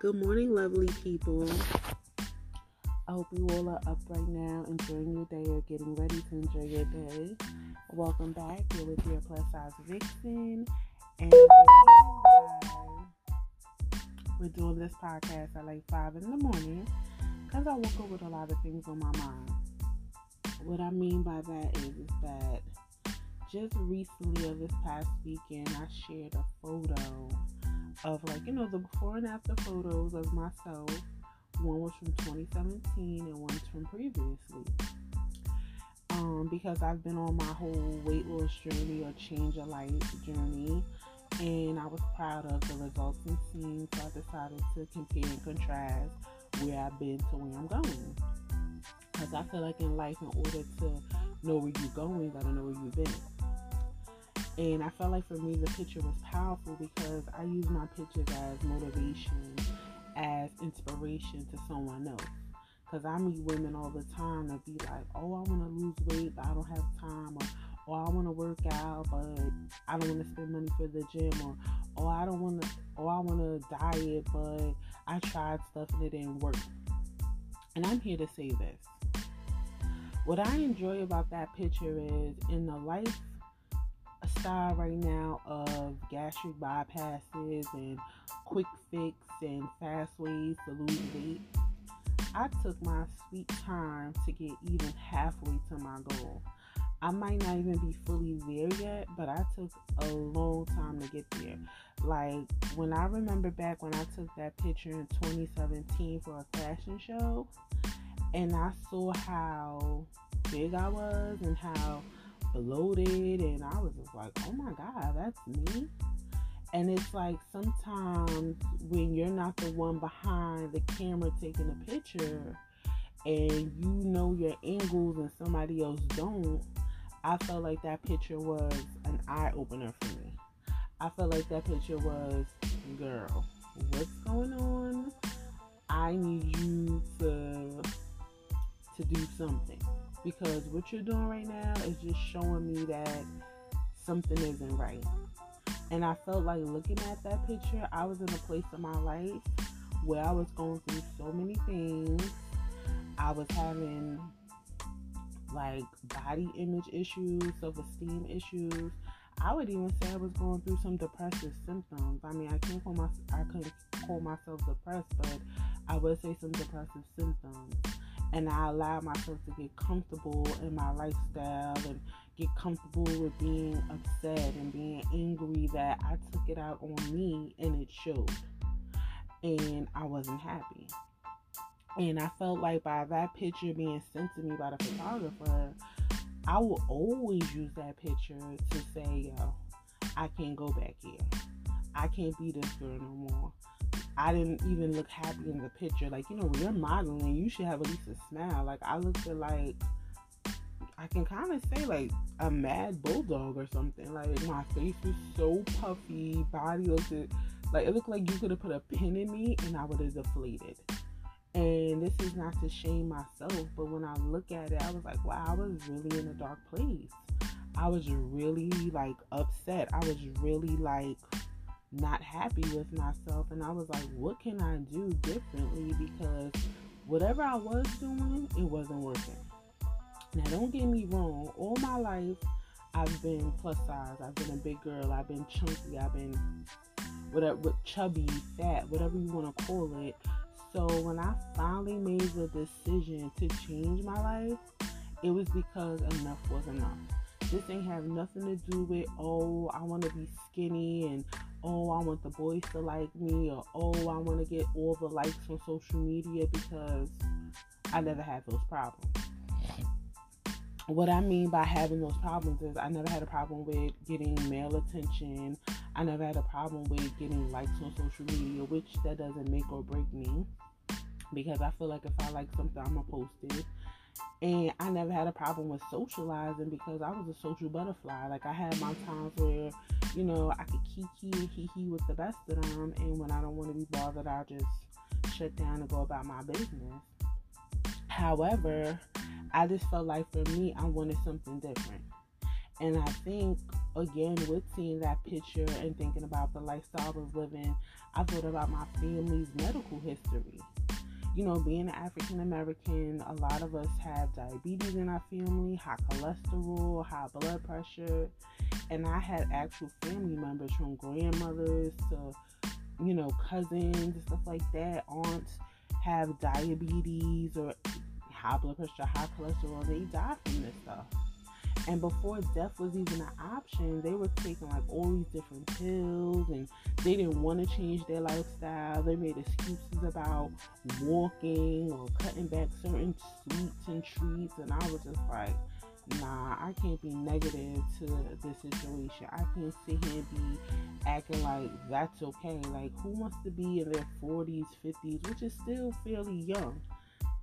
Good morning, lovely people. I hope you all are up right now, enjoying your day or getting ready to enjoy your day. Welcome back. You're with your plus size vixen. And we're doing this podcast at like 5 in the morning because I woke up with a lot of things on my mind. What I mean by that is, is that just recently of this past weekend, I shared a photo of like you know the before and after photos of myself. One was from 2017 and one's from previously. Um, because I've been on my whole weight loss journey or change of life journey, and I was proud of the results and seen, so I decided to compare and contrast where I've been to where I'm going. Because I feel like in life, in order to know where you're going, you gotta know where you've been. And I felt like for me, the picture was powerful because I use my pictures as motivation, as inspiration to someone else. Because I meet women all the time that be like, oh, I want to lose weight, but I don't have time. Or, oh, I want to work out, but I don't want to spend money for the gym. Or, oh, I don't want to, oh, I want to diet, but I tried stuff and it didn't work. And I'm here to say this. What I enjoy about that picture is in the life style right now of gastric bypasses and quick fix and fast ways to lose weight, I took my sweet time to get even halfway to my goal. I might not even be fully there yet, but I took a long time to get there. Like when I remember back when I took that picture in 2017 for a fashion show, and I saw how big I was and how bloated and I was just like, oh my God, that's me. And it's like sometimes when you're not the one behind the camera taking a picture and you know your angles and somebody else don't, I felt like that picture was an eye opener for me. I felt like that picture was, girl, what's going on? I need you to to do something because what you're doing right now is just showing me that something isn't right. And I felt like looking at that picture, I was in a place in my life where I was going through so many things. I was having like body image issues, self esteem issues. I would even say I was going through some depressive symptoms. I mean, I can't call my I couldn't call myself depressed, but I would say some depressive symptoms and I allowed myself to get comfortable in my lifestyle and get comfortable with being upset and being angry that I took it out on me and it showed. And I wasn't happy. And I felt like by that picture being sent to me by the photographer, I will always use that picture to say, yo, I can't go back here. I can't be this girl no more. I didn't even look happy in the picture. Like, you know, when you're modeling, you should have at least a smile. Like, I looked at like, I can kind of say like a mad bulldog or something. Like, my face was so puffy, body looked like it looked like you could have put a pin in me and I would have deflated. And this is not to shame myself, but when I look at it, I was like, wow, I was really in a dark place. I was really like upset. I was really like not happy with myself and I was like, what can I do differently? Because whatever I was doing, it wasn't working. Now, don't get me wrong, all my life I've been plus size, I've been a big girl, I've been chunky, I've been whatever, chubby, fat, whatever you want to call it. So when I finally made the decision to change my life, it was because enough was enough. This ain't have nothing to do with, oh, I want to be skinny and oh, I want the boys to like me, or oh, I want to get all the likes on social media because I never had those problems. What I mean by having those problems is I never had a problem with getting male attention. I never had a problem with getting likes on social media, which that doesn't make or break me because I feel like if I like something, I'm gonna post it. And I never had a problem with socializing because I was a social butterfly. Like I had my times where, you know, I could kiki and hee hee with the best of them. And when I don't want to be bothered, I just shut down and go about my business. However, I just felt like for me, I wanted something different. And I think again, with seeing that picture and thinking about the lifestyle I was living, I thought about my family's medical history. You know, being an African American, a lot of us have diabetes in our family, high cholesterol, high blood pressure, and I had actual family members from grandmothers to, you know, cousins and stuff like that, aunts have diabetes or high blood pressure, high cholesterol, they die from this stuff. And before death was even an option, they were taking like all these different pills and they didn't want to change their lifestyle. They made excuses about walking or cutting back certain sweets and treats. And I was just like, nah, I can't be negative to this situation. I can't sit here and be acting like that's okay. Like, who wants to be in their 40s, 50s, which is still fairly young?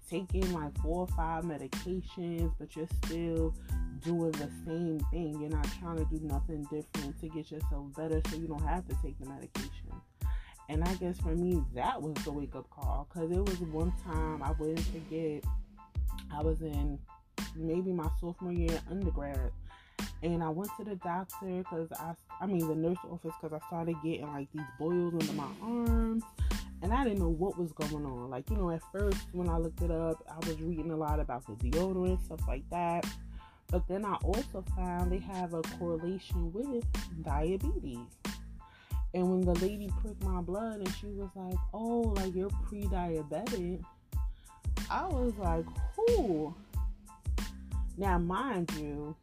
Taking like four or five medications, but you're still doing the same thing. You're not trying to do nothing different to get yourself better so you don't have to take the medication. And I guess for me, that was the wake up call because it was one time I wouldn't forget. I was in maybe my sophomore year undergrad, and I went to the doctor because I, I mean, the nurse office because I started getting like these boils under my arms. And I didn't know what was going on. Like, you know, at first when I looked it up, I was reading a lot about the deodorant, stuff like that. But then I also found they have a correlation with diabetes. And when the lady pricked my blood and she was like, Oh, like you're pre diabetic, I was like, Who? Now, mind you,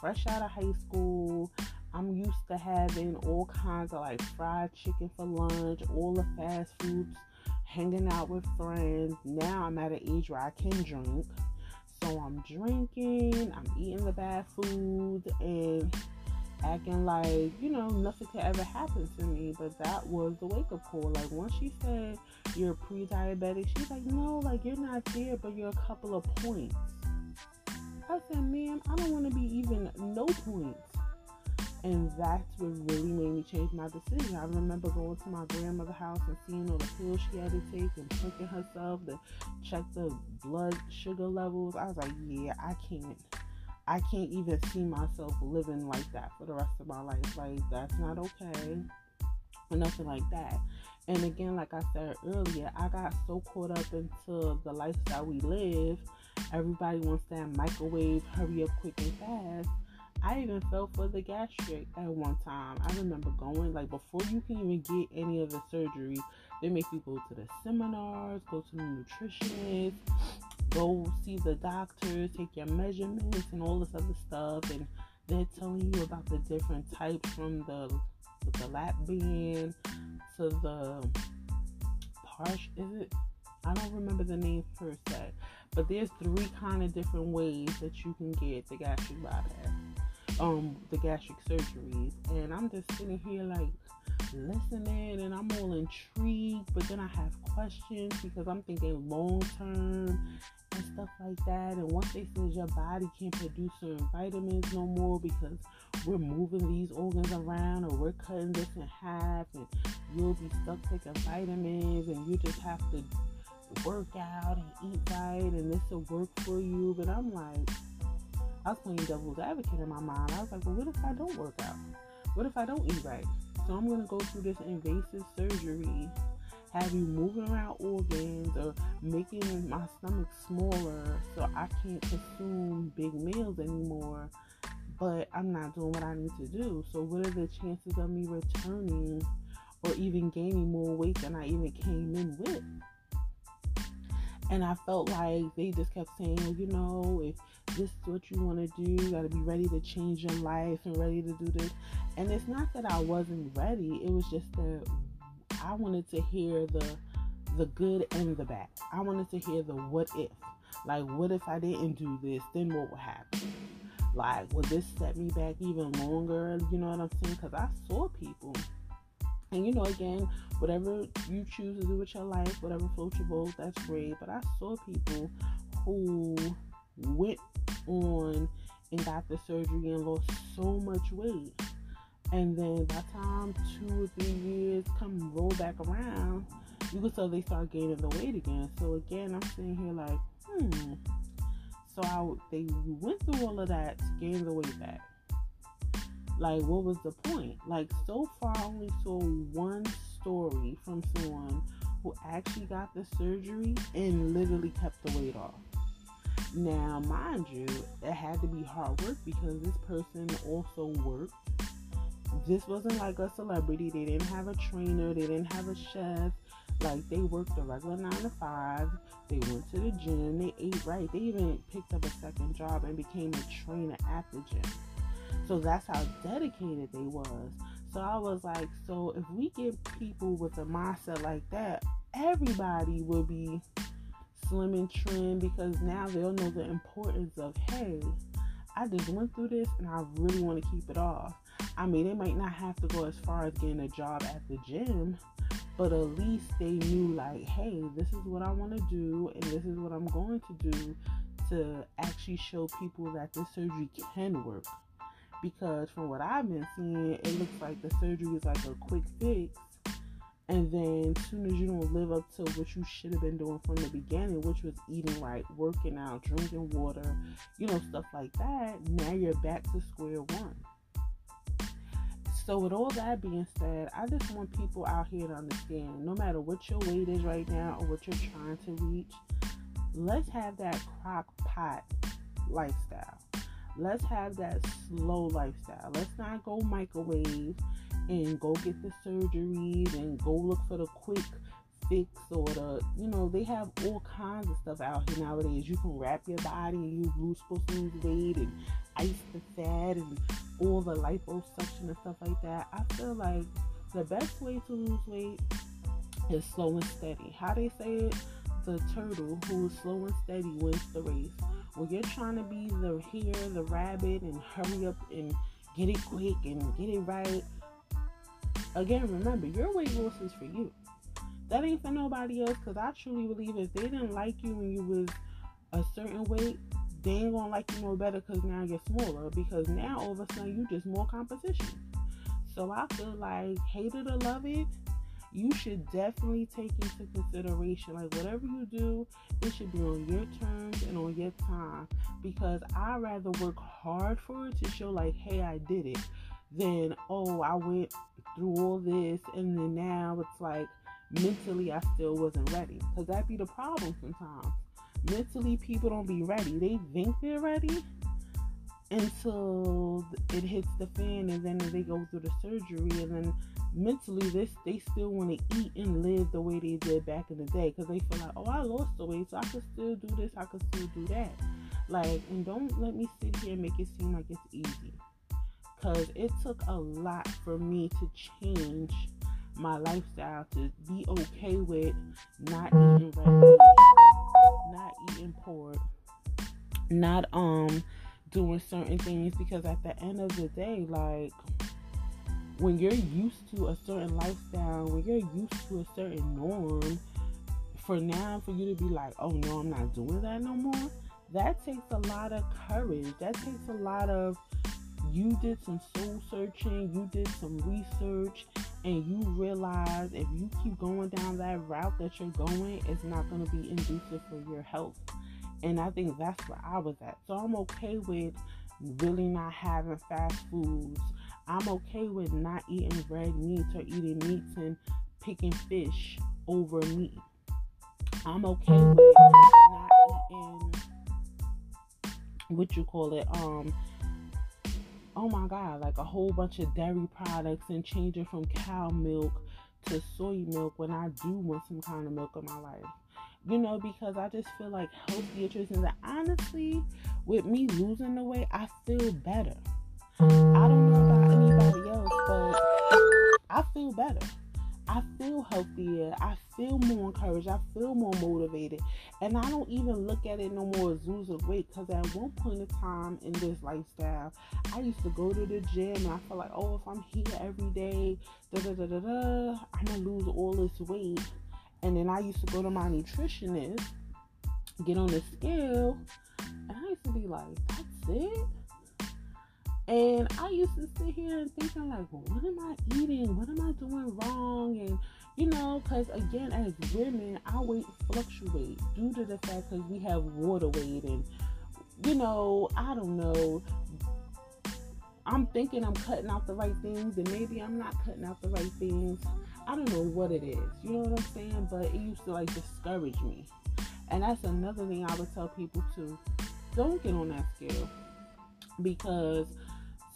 fresh out of high school, I'm used to having all kinds of like fried chicken for lunch, all the fast foods, hanging out with friends. Now I'm at an age where I can drink. So I'm drinking, I'm eating the bad food, and acting like, you know, nothing could ever happen to me. But that was the wake up call. Like, once she said you're pre diabetic, she's like, no, like, you're not there, but you're a couple of points. I said, ma'am, I don't want to be even no points. And that's what really made me change my decision. I remember going to my grandmother's house and seeing all the pills she had to take and pricking herself to check the blood sugar levels. I was like, yeah, I can't. I can't even see myself living like that for the rest of my life. Like, that's not okay. Or nothing like that. And again, like I said earlier, I got so caught up into the lifestyle we live. Everybody wants that microwave, hurry up quick and fast I even fell for the gastric at one time. I remember going like before you can even get any of the surgery, they make you go to the seminars, go to the nutritionist, go see the doctors, take your measurements and all this other stuff, and they're telling you about the different types from the the lap band to the parsh. Is it? I don't remember the name per se, but there's three kind of different ways that you can get the gastric bypass um the gastric surgeries and I'm just sitting here like listening and I'm all intrigued but then I have questions because I'm thinking long term and stuff like that and once they says your body can't produce certain vitamins no more because we're moving these organs around or we're cutting this in half and you'll be stuck taking vitamins and you just have to work out and eat right and this will work for you but I'm like I was playing devil's advocate in my mind. I was like, well, what if I don't work out? What if I don't eat right? So I'm gonna go through this invasive surgery, have you moving around organs or making my stomach smaller so I can't consume big meals anymore. But I'm not doing what I need to do. So what are the chances of me returning or even gaining more weight than I even came in with? And I felt like they just kept saying, you know, if this is what you want to do. You got to be ready to change your life and ready to do this. And it's not that I wasn't ready. It was just that I wanted to hear the the good and the bad. I wanted to hear the what if. Like, what if I didn't do this? Then what would happen? Like, would this set me back even longer? You know what I'm saying? Because I saw people. And you know, again, whatever you choose to do with your life, whatever floats your boat, that's great. But I saw people who went on and got the surgery and lost so much weight. And then by the time two or three years come roll back around, you can tell they start gaining the weight again. So again, I'm sitting here like, hmm. So I they went through all of that to gain the weight back. Like, what was the point? Like, so far, I only saw one story from someone who actually got the surgery and literally kept the weight off. Now, mind you, it had to be hard work because this person also worked. This wasn't like a celebrity. They didn't have a trainer, they didn't have a chef. Like, they worked a regular nine to five. They went to the gym, they ate right. They even picked up a second job and became a trainer at the gym. So that's how dedicated they was. So I was like, so if we get people with a mindset like that, everybody will be slim and trim because now they'll know the importance of, hey, I just went through this and I really want to keep it off. I mean, they might not have to go as far as getting a job at the gym, but at least they knew, like, hey, this is what I want to do and this is what I'm going to do to actually show people that this surgery can work because from what I've been seeing, it looks like the surgery is like a quick fix. And then soon as you don't live up to what you should have been doing from the beginning, which was eating right, working out, drinking water, you know, stuff like that, now you're back to square one. So with all that being said, I just want people out here to understand no matter what your weight is right now or what you're trying to reach, let's have that crock pot lifestyle let's have that slow lifestyle. Let's not go microwave and go get the surgeries and go look for the quick fix or the you know they have all kinds of stuff out here nowadays. You can wrap your body and you lose supposed to lose weight and ice the fat and all the liposuction and stuff like that. I feel like the best way to lose weight is slow and steady. How they say it? The turtle who's slow and steady wins the race. When you're trying to be the hare, the rabbit, and hurry up and get it quick and get it right, again, remember, your weight loss is for you. That ain't for nobody else because I truly believe if they didn't like you when you was a certain weight, they ain't gonna like you no better because now you're smaller because now all of a sudden you just more competition. So I feel like hate it or love it, you should definitely take into consideration like whatever you do it should be on your terms and on your time because i rather work hard for it to show like hey i did it than oh i went through all this and then now it's like mentally i still wasn't ready. Because that be the problem sometimes. Mentally people don't be ready. They think they're ready until it hits the fan and then they go through the surgery and then mentally this they still want to eat and live the way they did back in the day. Because they feel like oh i lost the weight so i could still do this i could still do that. Like and don't let me sit here and make it seem like it's easy because it took a lot for me to change my lifestyle to be okay with not eating red meat not eating pork not um doing certain things because at the end of the day like when you're used to a certain lifestyle, when you're used to a certain norm, for now for you to be like, oh no, I'm not doing that no more, that takes a lot of courage. That takes a lot of you did some soul searching, you did some research, and you realize if you keep going down that route that you're going, it's not going to be inducive for your health. And I think that's where I was at. So I'm okay with really not having fast foods I'm okay with not eating red meats or eating meats and picking fish over meat. I'm okay with not eating what you call it, um oh my god, like a whole bunch of dairy products and changing from cow milk to soy milk when I do want some kind of milk in my life. You know, because I just feel like healthier choices. And honestly, with me losing the weight, I feel better. I don't know about anybody else, but I feel better. I feel healthier. I feel more encouraged. I feel more motivated. And I don't even look at it no more as losing weight because at one point in time in this lifestyle, I used to go to the gym and I feel like, oh, if I'm here every day, da da da da da, I'm going to lose all this weight. And then I used to go to my nutritionist, get on the scale, and I used to be like, that's it? And I used to sit here and think, I'm like, well, what am I eating? What am I doing wrong? And, you know, because again, as women, our weight fluctuates due to the fact that we have water weight and, you know, I don't know. I'm thinking I'm cutting out the right things, and maybe I'm not cutting out the right things. I don't know what it is. You know what I'm saying? But it used to like discourage me. And that's another thing I would tell people to Don't get on that scale because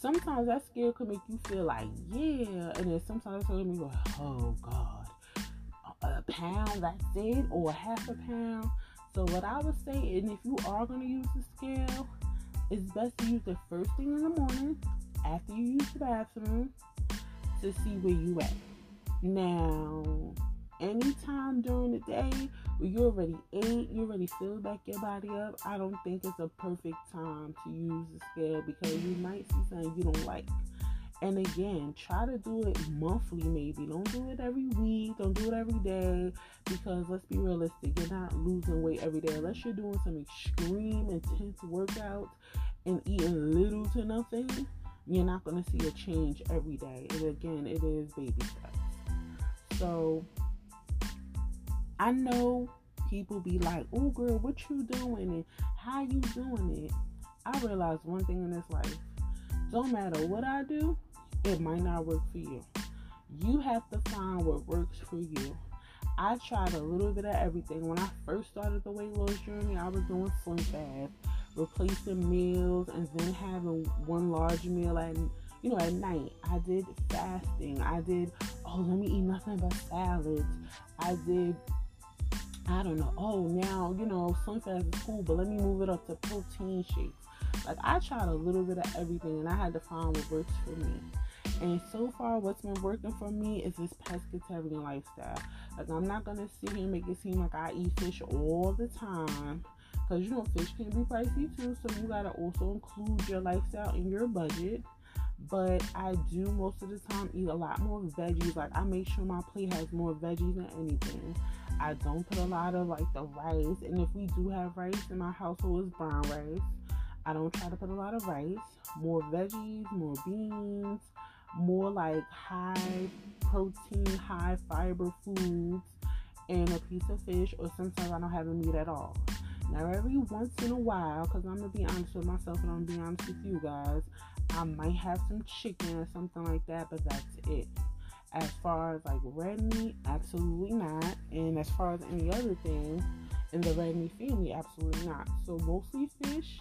sometimes that scale could make you feel like yeah, and then sometimes it's gonna be like oh god, a pound that's it, or half a pound. So what I would say, and if you are gonna use the scale, it's best to use the first thing in the morning after you use the bathroom to see where you at. Now, anytime during the day when you already ate, you already filled back your body up, I don't think it's a perfect time to use the scale because you might see something you don't like. And again, try to do it monthly, maybe. Don't do it every week. Don't do it every day because let's be realistic. You're not losing weight every day unless you're doing some extreme, intense workouts and eating little to nothing. You're not going to see a change every day. And again, it is baby steps. So I know people be like, "Oh, girl, what you doing and how you doing it?" I realized one thing in this life: don't matter what I do, it might not work for you. You have to find what works for you. I tried a little bit of everything. When I first started the weight loss journey, I was doing slim fast, replacing meals, and then having one large meal at you know at night. I did fasting. I did oh let me eat nothing but salads. I did I don't know. Oh now you know slim fast is cool, but let me move it up to protein shakes. Like I tried a little bit of everything, and I had to find what works for me. And so far, what's been working for me is this pescatarian lifestyle. Like, I'm not gonna sit here and make it seem like I eat fish all the time. Because you know, fish can be pricey too, so you gotta also include your lifestyle in your budget. But I do most of the time eat a lot more veggies. Like, I make sure my plate has more veggies than anything. I don't put a lot of like the rice, and if we do have rice in my household, it's brown rice. I don't try to put a lot of rice, more veggies, more beans, more like high protein, high fiber foods, and a piece of fish, or sometimes I don't have a meat at all. Now, every once in a while, because I'm gonna be honest with myself and I'm gonna be honest with you guys, I might have some chicken or something like that, but that's it. As far as like red meat, absolutely not. And as far as any other thing in the red meat family, absolutely not. So mostly fish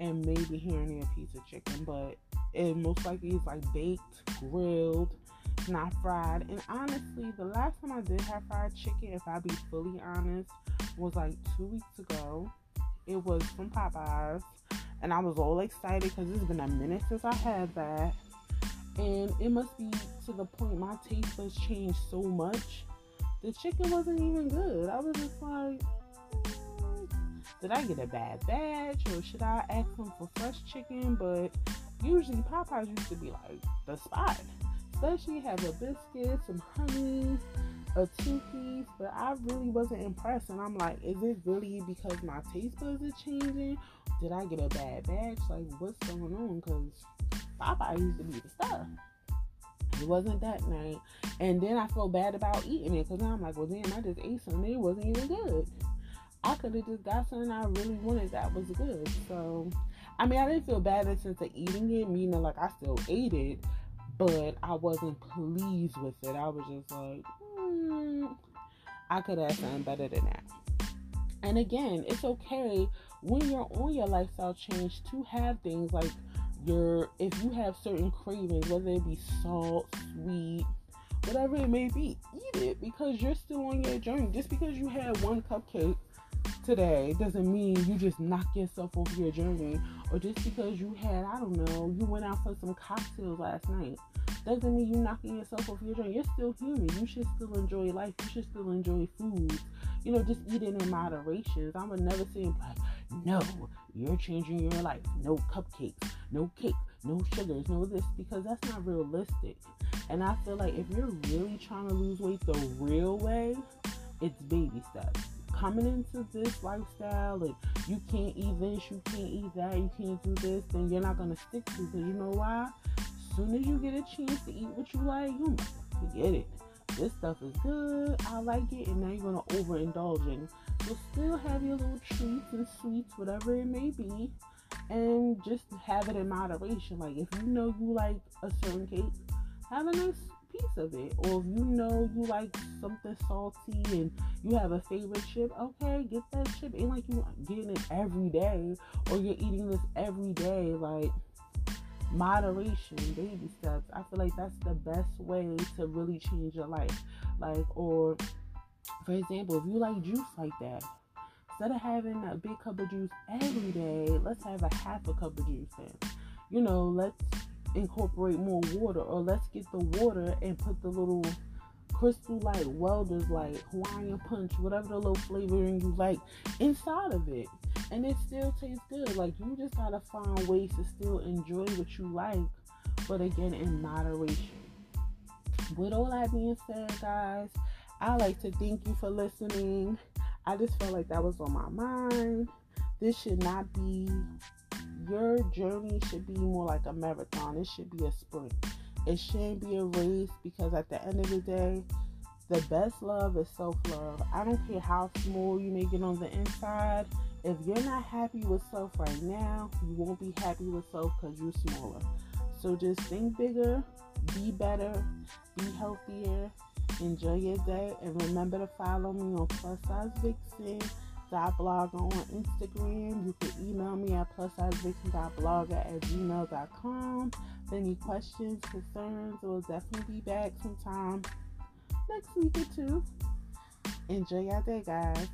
and maybe here and there a piece of chicken, but it most likely is like baked, grilled, not fried. And honestly, the last time I did have fried chicken, if I be fully honest, was like two weeks ago. It was from Popeyes, and I was all excited because it's been a minute since I had that. And it must be to the point my taste has changed so much. The chicken wasn't even good. I was just like, hmm, did I get a bad batch or should I ask them for fresh chicken? But usually Popeyes used to be like the spot. Especially have a biscuit, some honey, a two piece, but I really wasn't impressed. And I'm like, is it really because my taste buds are changing? Did I get a bad batch? Like, what's going on? Because Popeye used to be the stuff. It wasn't that night. And then I felt bad about eating it because I'm like, well, damn, I just ate something. It wasn't even good. I could have just got something I really wanted that was good. So, I mean, I didn't feel bad in the sense of eating it, meaning like I still ate it, but I wasn't pleased with it. I was just like, I could have something better than that. And again, it's okay when you're on your lifestyle change to have things like your, if you have certain cravings, whether it be salt, sweet, whatever it may be, eat it because you're still on your journey. Just because you had one cupcake today doesn't mean you just knock yourself off your journey or just because you had i don't know you went out for some cocktails last night doesn't mean you're knocking yourself off your journey you're still human. You should still enjoy life. You should still enjoy food. You know just eat it in moderation i would never say like no you're changing your life. No cupcakes no cake no sugars no this because that's not realistic. And i feel like if you're really trying to lose weight the real way it's baby steps. Coming into this lifestyle and you can't eat this, you can't eat that, you can't do this, then you're not gonna stick to because you know why? Soon as you get a chance to eat what you like, you forget it. This stuff is good, I like it, and now you're gonna overindulge in. So still have your little treats and sweets, whatever it may be, and just have it in moderation. Like if you know you like a certain cake, have a nice piece of it. Or if you know you like something salty and you have a favorite chip, okay, get that chip. Ain't like you getting it every day or you're eating this every day. Like moderation, baby steps. I feel like that's the best way to really change your life. Like, or for example, if you like juice like that, instead of having a big cup of juice every day, let's have a half a cup of juice then. You know, let's incorporate more water or let's get the water and put the little crystal light welders like Hawaiian punch, whatever the little flavoring you like inside of it. And it still tastes good. Like you just gotta find ways to still enjoy what you like, but again in moderation. With all that being said, guys, I like to thank you for listening. I just felt like that was on my mind. This should not be your journey should be more like a marathon. It should be a sprint. It shouldn't be a race because at the end of the day, the best love is self love. I don't care how small you may get on the inside. If you're not happy with self right now, you won't be happy with self because you're smaller. So just think bigger, be better, be healthier, enjoy your day, and remember to follow me on Plus Size Vixen blog on Instagram. You can email me at plussizevixen.blogger at gmail.com. Any questions, concerns, we'll definitely be back sometime next week or two. Enjoy your day, guys.